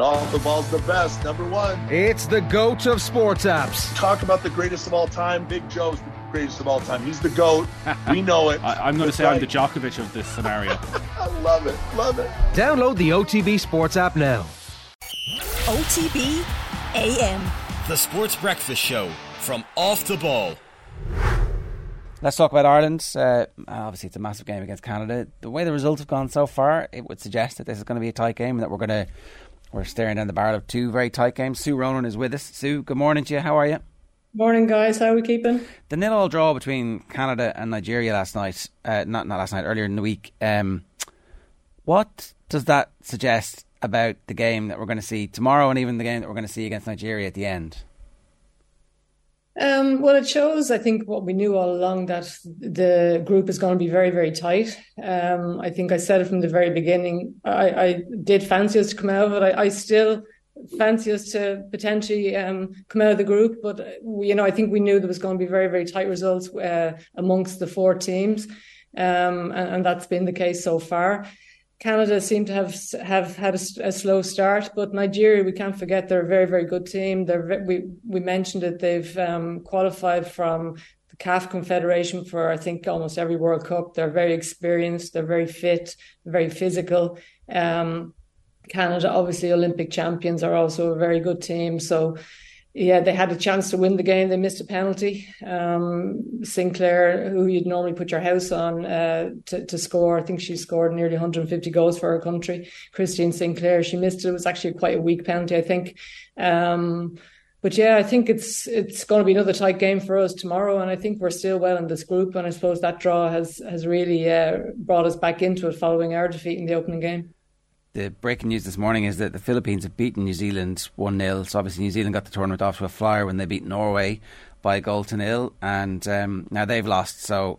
Off the ball's the best, number one. It's the GOAT of sports apps. Talk about the greatest of all time. Big Joe's the greatest of all time. He's the GOAT. We know it. I, am going to say right. I'm the Djokovic of this scenario. I love it. Love it. Download the OTB Sports app now. OTB AM. The Sports Breakfast Show from Off the Ball. Let's talk about Ireland. Uh, obviously, it's a massive game against Canada. The way the results have gone so far, it would suggest that this is going to be a tight game and that we're going to we're staring down the barrel of two very tight games. Sue Ronan is with us. Sue, good morning to you. How are you? Morning, guys. How are we keeping? The nil-all draw between Canada and Nigeria last night, uh, not not last night, earlier in the week. Um, what does that suggest about the game that we're going to see tomorrow, and even the game that we're going to see against Nigeria at the end? Um, well, it shows, I think, what we knew all along that the group is going to be very, very tight. Um, I think I said it from the very beginning. I, I did fancy us to come out but. I, I still fancy us to potentially um, come out of the group, but you know, I think we knew there was going to be very, very tight results uh, amongst the four teams, um, and, and, that's been the case so far. Canada seem to have have had a, a, slow start, but Nigeria we can't forget they're a very very good team. They're we we mentioned it. They've um, qualified from the CAF Confederation for I think almost every World Cup. They're very experienced. They're very fit. Very physical. Um, Canada obviously Olympic champions are also a very good team. So yeah, they had a chance to win the game. They missed a penalty. Um, Sinclair, who you'd normally put your house on uh, to, to score, I think she scored nearly 150 goals for her country. Christine Sinclair, she missed it. It was actually quite a weak penalty, I think. Um, but yeah, I think it's it's going to be another tight game for us tomorrow, and I think we're still well in this group. And I suppose that draw has has really uh, brought us back into it following our defeat in the opening game the breaking news this morning is that the Philippines have beaten New Zealand 1 0. So obviously, New Zealand got the tournament off to a flyer when they beat Norway by a goal to nil, and um, now they've lost. So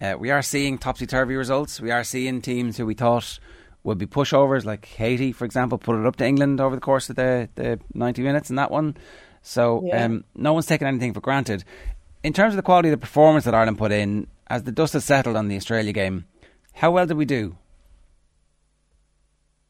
uh, we are seeing topsy turvy results. We are seeing teams who we thought would be pushovers, like Haiti, for example, put it up to England over the course of the, the 90 minutes in that one. So yeah. um, no one's taken anything for granted. In terms of the quality of the performance that Ireland put in, as the dust has settled on the Australia game, how well did we do?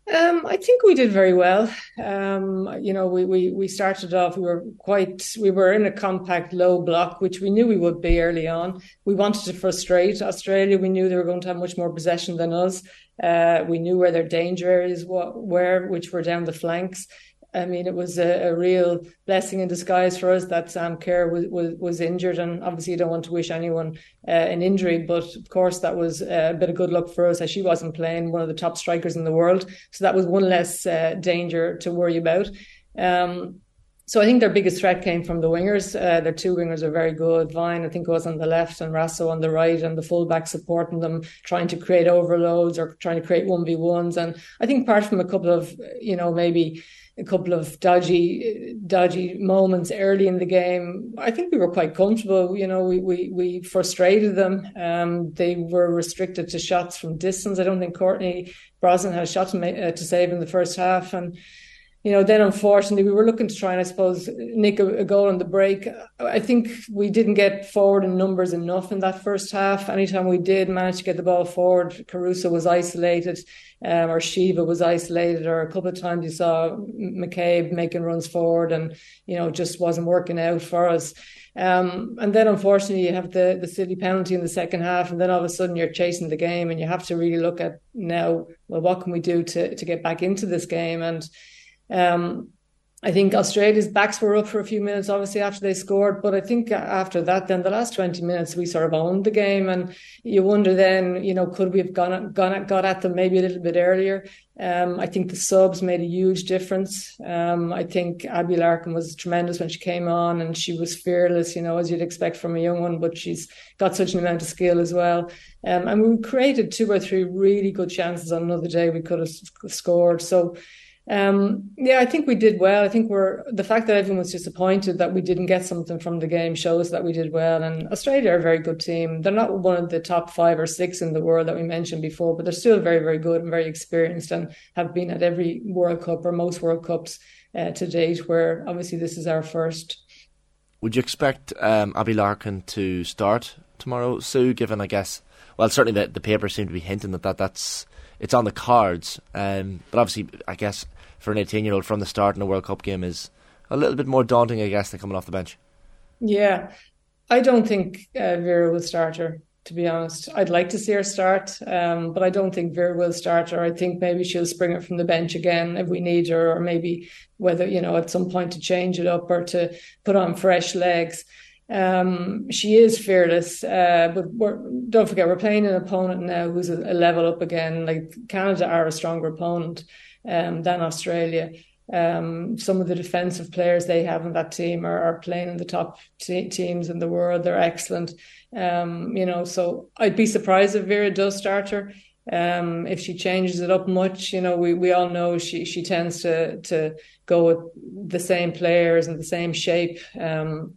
Um, I think we did very well. Um, you know, we, we we started off. We were quite. We were in a compact low block, which we knew we would be early on. We wanted to frustrate Australia. We knew they were going to have much more possession than us. Uh, we knew where their danger areas were, which were down the flanks. I mean, it was a, a, real blessing in disguise for us that Sam Kerr was, was, was injured, and obviously you don't want to wish anyone uh, an injury, but of course that was a bit of good luck for us as she wasn't playing one of the top strikers in the world, so that was one less uh, danger to worry about. Um, so I think their biggest threat came from the wingers. Uh, their two wingers are very good. Vine, I think, was on the left, and Raso on the right, and the fullback supporting them, trying to create overloads or trying to create one v ones. And I think apart from a couple of, you know, maybe a couple of dodgy dodgy moments early in the game. I think we were quite comfortable. You know, we we we frustrated them. Um, they were restricted to shots from distance. I don't think Courtney Brosnan had a shot to, make, uh, to save in the first half, and you know, then unfortunately we were looking to try and I suppose nick a, a, goal on the break. I think we didn't get forward in numbers enough in that first half. Anytime we did manage to get the ball forward, Carusa was isolated, um, or Sheva was isolated, or a couple of times you saw McCabe making runs forward, and you know just wasn't working out for us. Um, and then unfortunately you have the the silly penalty in the second half, and then all of a sudden you're chasing the game, and you have to really look at now. Well, what can we do to to get back into this game and um, I think Australia's backs were up for a few minutes, obviously, after they scored. But I think after that, then the last 20 minutes, we sort of owned the game. And you wonder then, you know, could we have gone, gone got at them maybe a little bit earlier? Um, I think the subs made a huge difference. Um, I think Abbie Larkin was tremendous when she came on and she was fearless, you know, as you'd expect from a young one, but she's got such an amount of skill as well. Um, and we created two or three really good chances on another day we could have scored. So, um, yeah, I think we did well. I think we're the fact that everyone was disappointed that we didn't get something from the game shows that we did well. And Australia are a very good team. They're not one of the top five or six in the world that we mentioned before, but they're still very, very good and very experienced and have been at every World Cup or most World Cups uh, to date. Where obviously this is our first. Would you expect um, Abbie Larkin to start tomorrow, Sue? Given, I guess, well, certainly the the papers seem to be hinting that, that that's it's on the cards. Um, but obviously, I guess for an 18 year old from the start in a World Cup game is a little bit more daunting, I guess, than coming off the bench. Yeah, I don't think uh, Vera will start her. To be honest, I'd like to see her start, um, but I don't think Vera will start her. I think maybe she'll spring it from the bench again if we need her, or maybe whether you know at some point to change it up or to put on fresh legs. Um, she is fearless, uh, but don't forget we're playing an opponent now who's a, a, level up again. Like Canada are a stronger opponent um, than Australia. Um, some of the defensive players they have in that team are, are playing in the top t- teams in the world. They're excellent. Um, you know, so I'd be surprised if Vera does start her. Um, if she changes it up much, you know, we, we all know she she tends to to go with the same players and the same shape. Um,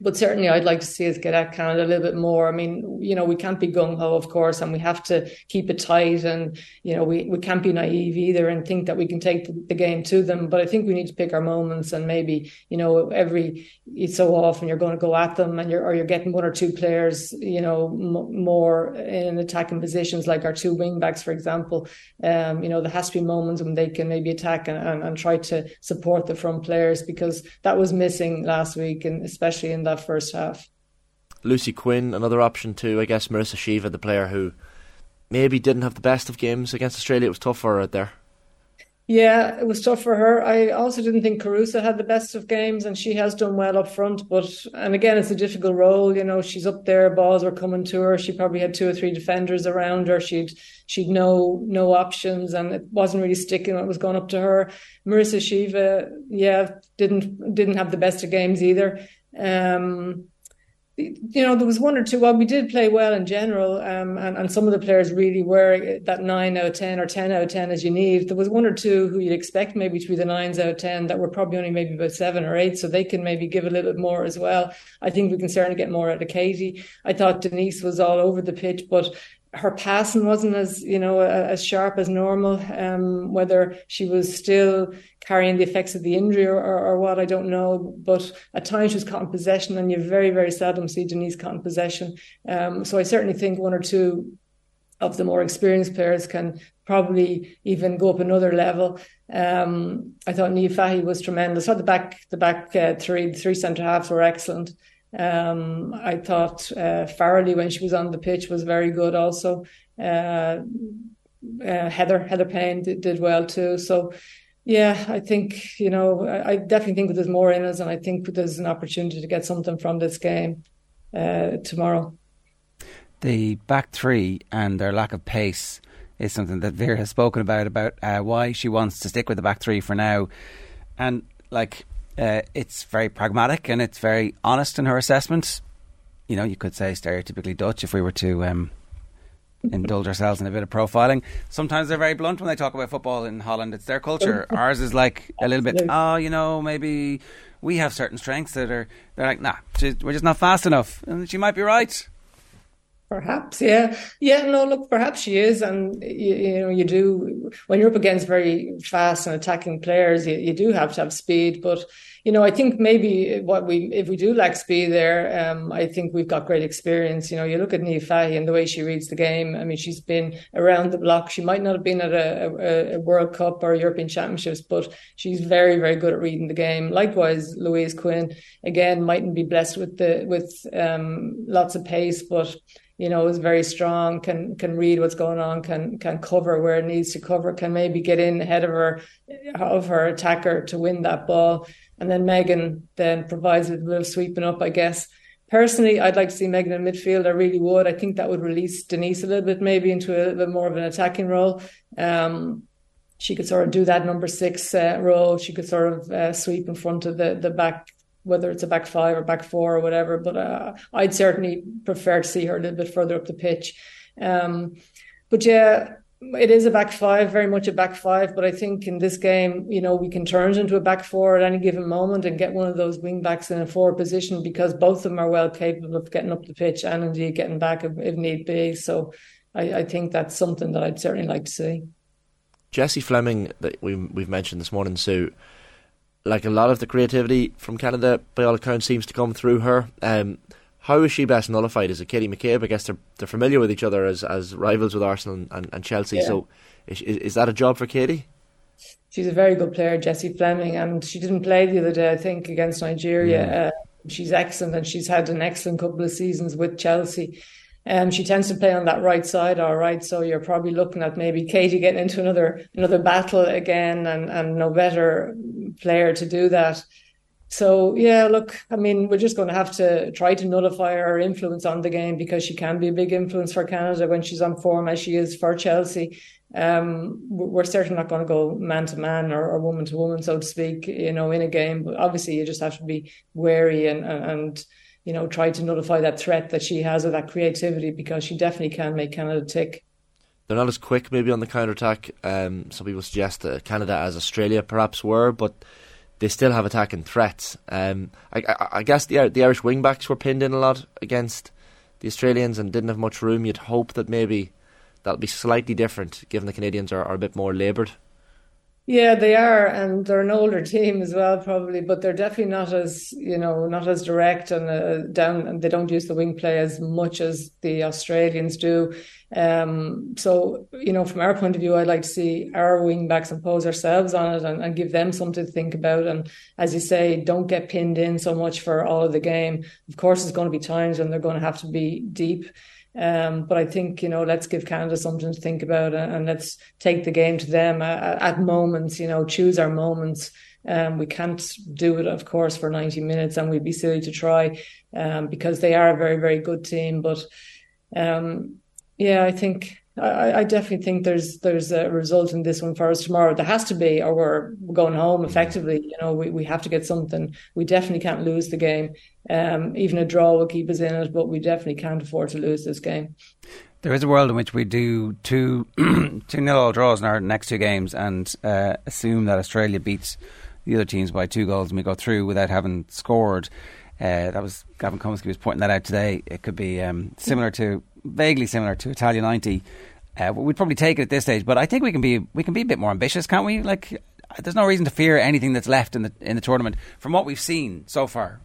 but certainly I'd like to see us get at Canada a little bit more. I mean, you know, we can't be gung ho, of course, and we have to keep it tight, and you know, we, we can't be naive either and think that we can take the, the game to them. But I think we need to pick our moments, and maybe you know, every so often you're going to go at them, and you're or you're getting one or two players, you know, m- more in attacking positions, like our two wing backs, for example. Um, you know, there has to be moments when they can maybe attack and, and, and try to support the front players because that was missing last week, and especially in that first half. Lucy Quinn, another option too. I guess Marissa Sheva, the player who maybe didn't have the best of games against Australia. It was tough for her out there. Yeah, it was tough for her. I also didn't think Carusa had the best of games, and she has done well up front. But and again, it's a difficult role. You know, she's up there, balls were coming to her. She probably had two or three defenders around her. She'd she'd no no options, and it wasn't really sticking. It was going up to her. Marissa Sheva, yeah, didn't didn't have the best of games either. Um, you know, there was one or two. Well, we did play well in general, um, and and some of the players really were that nine out of ten or ten out of ten as you need. There was one or two who you'd expect maybe to be the nines out of ten that were probably only maybe about seven or eight, so they can maybe give a little bit more as well. I think we can certainly get more out of Katie. I thought Denise was all over the pitch, but her passing wasn't as you know as sharp as normal. Um, whether she was still carrying the effects of the injury or, or, or, what, I don't know. But at times she was caught in possession, and you very very seldom see Denise caught in possession. Um, so I certainly think one or two of the more experienced players can probably even go up another level. Um, I thought Niamh Fahey was tremendous. I thought the back the back uh, three the three centre halves were excellent. Um, I thought uh, Farrelly when she was on the pitch was very good. Also, uh, uh, Heather Heather Payne did, did, well too. So, yeah, I think you know I, I, definitely think there's more in us, and I think there's an opportunity to get something from this game uh, tomorrow. The back three and their lack of pace is something that Vera has spoken about about uh, why she wants to stick with the back three for now, and like uh, it's very pragmatic and it's very honest in her assessment. You know, you could say stereotypically Dutch if we were to um, indulge ourselves in a bit of profiling. Sometimes they're very blunt when they talk about football in Holland. It's their culture. Ours is like a little bit, oh, you know, maybe we have certain strengths that are, they're like, nah, we're just not fast enough. And she might be right. Perhaps, yeah, yeah. No, look, perhaps she is, and you, you, know, you do when you're up against very fast and attacking players, you, you do have to have speed. But you know, I think maybe what we, if we do lack speed there, um, I think we've got great experience. You know, you look at Niamh Fahey and the way she reads the game. I mean, she's been around the block. She might not have been at a, a, a World Cup or European Championships, but she's very, very good at reading the game. Likewise, Louise Quinn again mightn't be blessed with the with um, lots of pace, but you know, is very strong, can can read what's going on, can can cover where it needs to cover, can maybe get in ahead of her of her attacker to win that ball. And then Megan then provides a little sweeping up, I guess. Personally, I'd like to see Megan in midfield. I really would. I think that would release Denise a little bit, maybe into a little bit more of an attacking role. Um, she could sort of do that number six uh, role. She could sort of uh, sweep in front of the the back whether it's a back five or back four or whatever. But uh, I'd certainly prefer to see her a little bit further up the pitch. Um, but yeah, it is a back five, very much a back five. But I think in this game, you know, we can turn it into a back four at any given moment and get one of those wing backs in a forward position because both of them are well capable of getting up the pitch and indeed getting back if, if need be. So I, I think that's something that I'd certainly like to see. Jessie Fleming, that we, we've mentioned this morning, Sue like a lot of the creativity from Canada, by all accounts, seems to come through her. Um, how is she best nullified? Is it Katie McCabe? I guess they're they're familiar with each other as as rivals with Arsenal and, and, and Chelsea. Yeah. So, is, is that a job for Katie? she's a very good player, Jessie Fleming, and she didn't play the other day, I think, against Nigeria. Mm. Uh, she's excellent, and she's had an excellent couple of seasons with Chelsea. Um, she tends to play on that right side, all right. So you're probably looking at maybe Katie getting into another another battle again, and and no better player to do that. So yeah, look, I mean, we're just going to have to try to nullify her influence on the game because she can be a big influence for Canada when she's on form as she is for Chelsea. Um, we're certainly not going to go man to man or, woman to woman, so to speak, you know, in a game. But obviously, you just have to be wary and and you know try to nullify that threat that she has or that creativity because she definitely can make Canada tick. They're not as quick, maybe on the counter attack. Um, some people suggest that Canada, as Australia perhaps were, but they still have attacking threats. Um, I, I, I, guess the the Irish wing backs were pinned in a lot against the Australians and didn't have much room. You'd hope that maybe that'll be slightly different, given the Canadians are, are a bit more laboured. Yeah, they are, and they're an older team as well, probably, but they're definitely not as you know not as direct and uh, down, and they don't use the wing play as much as the Australians do. Um, so you know, from our point of view, I'd like to see our wing backs impose ourselves on it and, and give them something to think about. And as you say, don't get pinned in so much for all of the game. Of course, there's going to be times when they're going to have to be deep. Um, but I think you know, let's give Canada something to think about, and, and let's take the game to them at, at moments. You know, choose our moments. Um, we can't do it, of course, for 90 minutes, and we'd be silly to try um, because they are a very, very good team. But um, yeah, I think I, I, definitely think there's there's a result in this one for us tomorrow. There has to be, or we're going home effectively. You know, we, we have to get something. We definitely can't lose the game. Um, even a draw will keep us in it, but we definitely can't afford to lose this game. There is a world in which we do two two nil all draws in our next two games and uh, assume that Australia beats the other teams by two goals and we go through without having scored. Uh, that was Gavin Cummiskey was pointing that out today. It could be um, similar to vaguely similar to Italia ninety. Uh, we'd probably take it at this stage, but I think we can be we can be a bit more ambitious, can't we? Like, there's no reason to fear anything that's left in the in the tournament from what we've seen so far.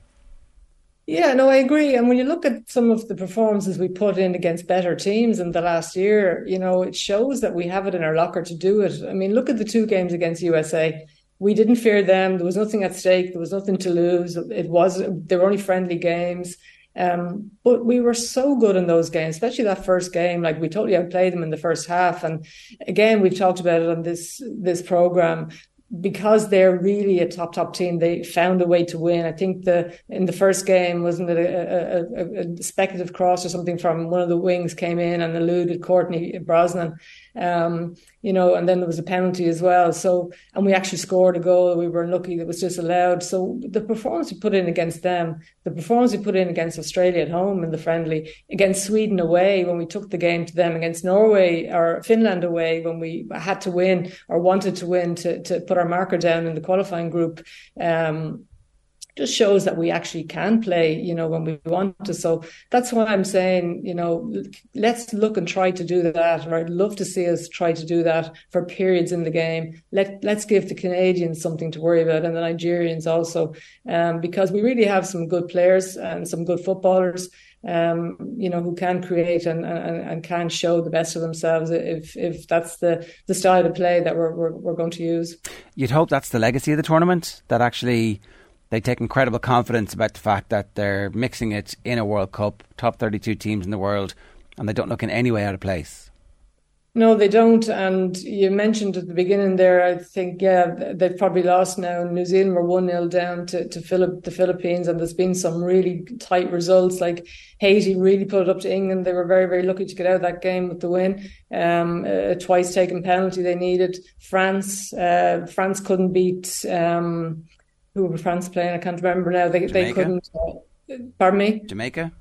Yeah, no, I agree. And when you look at some of the performances we put in against better teams in the last year, you know, it shows that we have it in our locker to do it. I mean, look at the two games against USA. We didn't fear them. There was nothing at stake. There was nothing to lose. It was they were only friendly games. Um, but we were so good in those games, especially that first game. Like we totally outplayed them in the first half. And again, we've talked about it on this this program because they're really a top top team, they found a way to win. I think the in the first game wasn't it a, a, a, speculative cross or something from one of the wings came in and eluded Courtney Brosnan, um, you know, and then there was a penalty as well. So and we actually scored a goal. We were unlucky that was disallowed. So the performance we put in against them, the performance we put in against Australia at home in the friendly, against Sweden away when we took the game to them, against Norway or Finland away when we had to win or wanted to win to to put our marker down in the qualifying group. Um, just shows that we actually can play, you know, when we want to. So that's why I'm saying, you know, let's look and try to do that. Or I'd love to see us try to do that for periods in the game. Let let's give the Canadians something to worry about and the Nigerians also, um, because we really have some good players and some good footballers um, you know, who can create and, and, and can show the best of themselves if if that's the, the style of play that we're, we're, we're going to use. You'd hope that's the legacy of the tournament, that actually they take incredible confidence about the fact that they're mixing it in a World Cup, top 32 teams in the world, and they don't look in any way out of place. No, they don't. And you mentioned at the beginning there, I think, yeah, they've probably lost now. New Zealand were 1 0 down to, to Philip, the Philippines, and there's been some really tight results. Like Haiti really put it up to England. They were very, very lucky to get out of that game with the win. Um, a twice taken penalty they needed. France, uh, France couldn't beat, um, who were France playing? I can't remember now. They, they couldn't. Uh, pardon me? Jamaica?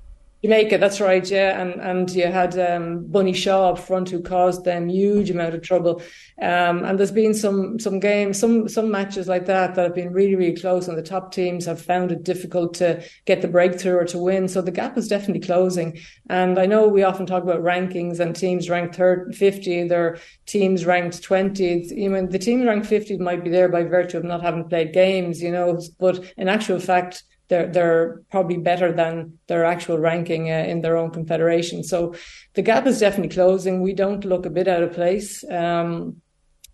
Jamaica, that's right, yeah, and and you had um, Bunny Shaw up front who caused them huge amount of trouble, um, and there's been some some games, some some matches like that that have been really really close, and the top teams have found it difficult to get the breakthrough or to win. So the gap is definitely closing, and I know we often talk about rankings and teams ranked third, fifty, their teams ranked twenty. You know, the team ranked fifty might be there by virtue of not having played games, you know, but in actual fact they're they're probably better than their actual ranking uh, in their own confederation. So the gap is definitely closing. We don't look a bit out of place. Um,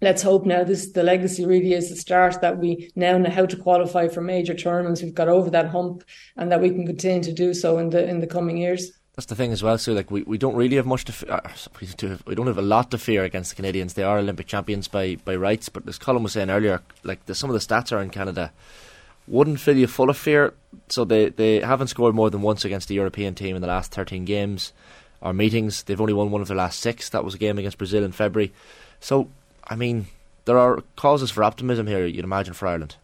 let's hope now this the legacy really is the start that we now know how to qualify for major tournaments. We've got over that hump, and that we can continue to do so in the in the coming years. That's the thing as well. So, like, we, we don't really have much to. Fe- uh, we, we don't have a lot to fear against the Canadians. They are Olympic champions by by rights. But as Colin was saying earlier, like the, some of the stats are in Canada wouldn't fill you full of fear. So they they haven't scored more than once against the European team in the last thirteen games or meetings. They've only won one of their last six. That was a game against Brazil in February. So I mean, there are causes for optimism here, you'd imagine, for Ireland.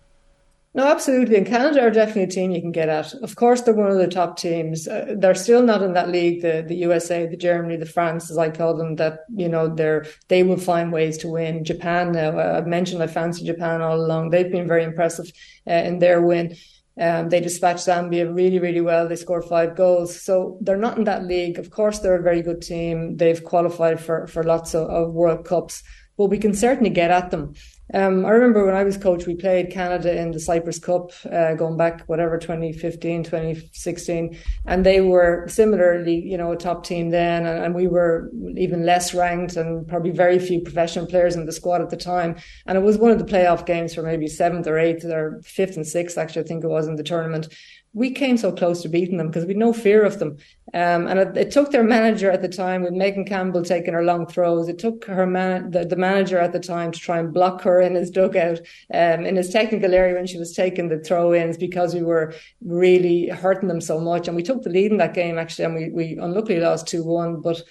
No, absolutely. And Canada are definitely a team you can get at. Of course, they're one of the top teams. Uh, they're still not in that league, the, the USA, the Germany, the France, as I call them, that, you know, they're, they will find ways to win. Japan now, uh, I've mentioned I fancy Japan all along. They've been very impressive uh, in their win. Um, they dispatched Zambia really, really well. They scored five goals. So they're not in that league. Of course, they're a very good team. They've qualified for, for lots of, of World Cups but we can certainly get at them. Um, I remember when I was coach, we played Canada in the Cyprus Cup, uh, going back whatever 2015, 2016, and they were similarly, you know, a top team then, and, and, we were even less ranked, and probably very few professional players in the squad at the time. And it was one of the playoff games for maybe seventh or eighth or fifth and sixth, actually, I think it was in the tournament we came so close to beating them because we had no fear of them. Um, and it, it, took their manager at the time, with Megan Campbell taking her long throws, it took her man, the, the, manager at the time to try and block her in his dugout, um, in his technical area when she was taking the throw ins because we were really hurting them so much. And we took the lead in that game actually, and we, we unluckily lost 2 1. But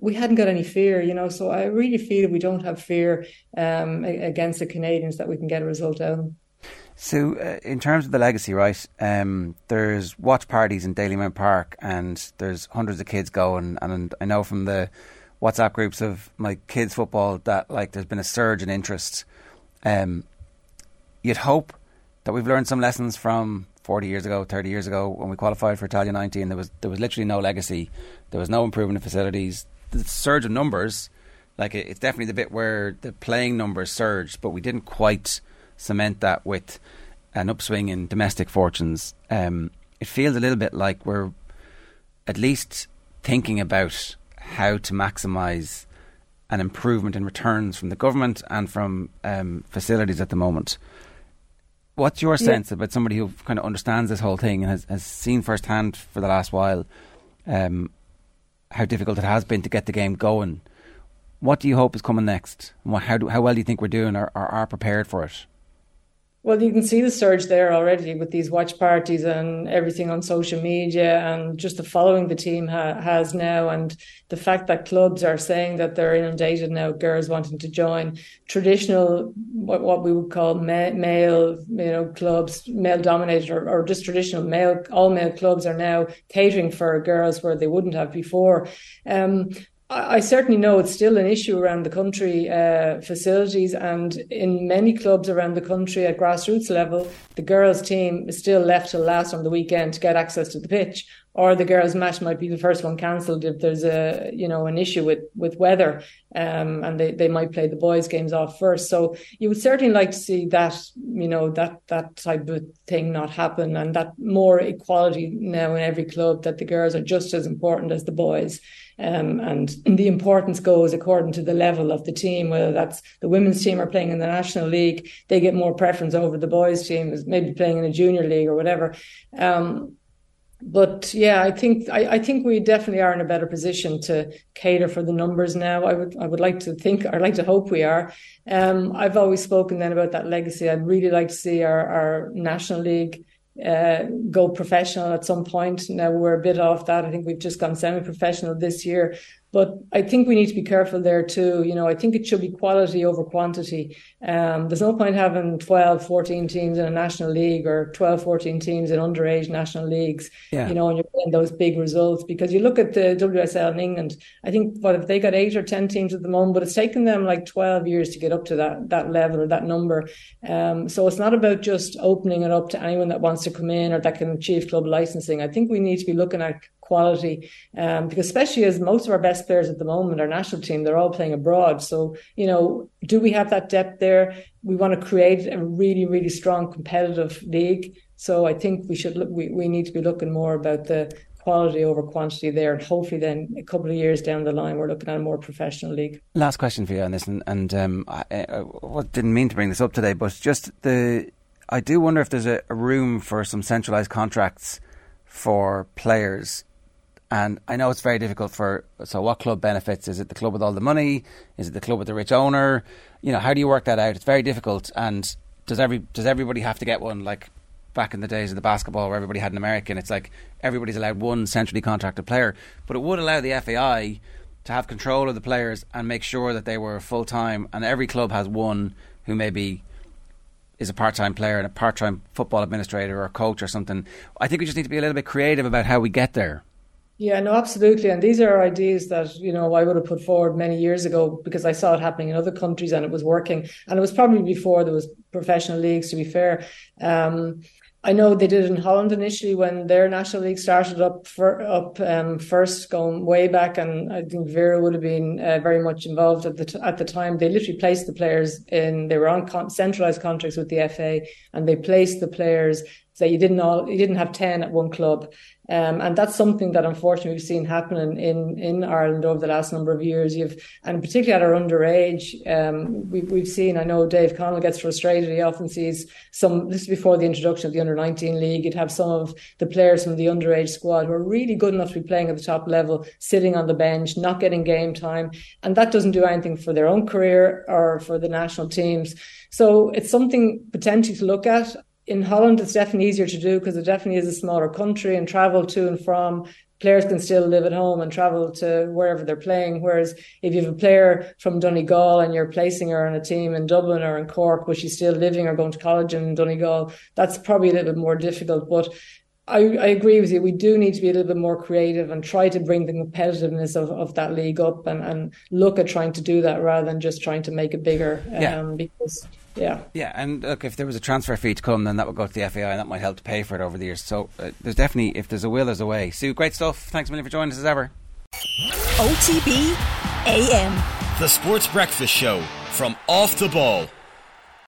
we hadn't got any fear, you know. So I really feel we don't have fear um, against the Canadians that we can get a result out of them. So, uh, in terms of the legacy, right, um, there's watch parties in Dalymount Park and there's hundreds of kids going. And I know from the WhatsApp groups of my kids' football that like there's been a surge in interest. Um, you'd hope that we've learned some lessons from 40 years ago, 30 years ago when we qualified for Italia 19. There was there was literally no legacy. There was no improvement in facilities. The surge of numbers, like it's definitely the bit where the playing numbers surged, but we didn't quite cement that with an upswing in domestic fortunes, um, it feels a little bit like we're at least thinking about how to maximise an improvement in returns from the government and from um, facilities at the moment. What's your sense yeah. about somebody who kind of understands this whole thing and has, has seen firsthand for the last while um, how difficult it has been to get the game going? What do you hope is coming next? How, do, how well do you think we're doing or, or are prepared for it? Well, you can see the surge there already with these watch parties and everything on social media, and just the following the team ha- has now, and the fact that clubs are saying that they're inundated now, girls wanting to join traditional, what, what we would call ma- male, you know, clubs, male dominated, or, or just traditional male, all male clubs are now catering for girls where they wouldn't have before. Um, I certainly know it's still an issue around the country, uh, facilities, and in many clubs around the country at grassroots level, the girls' team is still left till last on the weekend to get access to the pitch, or the girls' match might be the first one cancelled if there's a you know an issue with with weather, um, and they, they might play the boys' games off first. So you would certainly like to see that you know that that type of thing not happen, and that more equality now in every club that the girls are just as important as the boys. Um, and the importance goes according to the level of the team, whether that's the women's team are playing in the National League, they get more preference over the boys' team, is maybe playing in a junior league or whatever. Um, but yeah, I think I, I, think we definitely are in a better position to cater for the numbers now. I would I would like to think I'd like to hope we are. Um, I've always spoken then about that legacy. I'd really like to see our, our national league uh, go professional at some point. Now we're a bit off that. I think we've just gone semi-professional this year, but I think we need to be careful there too. You know, I think it should be quality over quantity. Um, there's no point having 12, 14 teams in a national league or 12, 14 teams in underage national leagues, yeah. you know, and you're getting those big results because you look at the WSL in England, I think what if they got eight or 10 teams at the moment, but it's taken them like 12 years to get up to that, that level or that number. Um, so it's not about just opening it up to anyone that wants to come in or that can achieve club licensing. I think we need to be looking at quality. Um, because especially as most of our best players at the moment, our national team, they're all playing abroad. So, you know, do we have that depth there? We want to create a really, really strong competitive league. So I think we should look, we, we need to be looking more about the quality over quantity there, and hopefully then a couple of years down the line we're looking at a more professional league. Last question for you on this, and, and um, I, I, didn't mean to bring this up today, but just the I do wonder if there's a, a room for some centralised contracts for players and I know it's very difficult for. So, what club benefits? Is it the club with all the money? Is it the club with the rich owner? You know, how do you work that out? It's very difficult. And does every does everybody have to get one? Like back in the days of the basketball, where everybody had an American, it's like everybody's allowed one centrally contracted player. But it would allow the FAI to have control of the players and make sure that they were full time. And every club has one who maybe is a part time player and a part time football administrator or coach or something. I think we just need to be a little bit creative about how we get there. Yeah, no, absolutely. And these are ideas that, you know, I would have put forward many years ago because I saw it happening in other countries and it was working. And it was probably before there was professional leagues, to be fair. Um, I know they did it in Holland initially when their national league started up for, up um, first, going way back, and I think Vera would have been uh, very much involved at the t- at the time. They literally placed the players in; they were on con- centralized contracts with the FA, and they placed the players. So you didn't all you didn't have ten at one club, um, and that's something that unfortunately we've seen happening in, in Ireland over the last number of years. You've, and particularly at our underage, um, we, we've seen, I know Dave Connell gets frustrated. He often sees some, this is before the introduction of the under 19 league. You'd have some of the players from the underage squad who are really good enough to be playing at the top level, sitting on the bench, not getting game time. And that doesn't do anything for their own career or for the national teams. So it's something potentially to look at in Holland, it's definitely easier to do because it definitely is a smaller country and travel to and from. Players can still live at home and travel to wherever they're playing. Whereas if you have a player from Donegal and you're placing her on a team in Dublin or in Cork, but she's still living or going to college in Donegal, that's probably a little bit more difficult. But I, I, agree with you. We do need to be a little bit more creative and try to bring the competitiveness of, of that league up and, and look at trying to do that rather than just trying to make it bigger. Um, yeah. Because yeah. Yeah, and look, if there was a transfer fee to come, then that would go to the FAI and that might help to pay for it over the years. So uh, there's definitely, if there's a will, there's a way. Sue, great stuff. Thanks a million for joining us as ever. OTB AM. The Sports Breakfast Show from Off the Ball.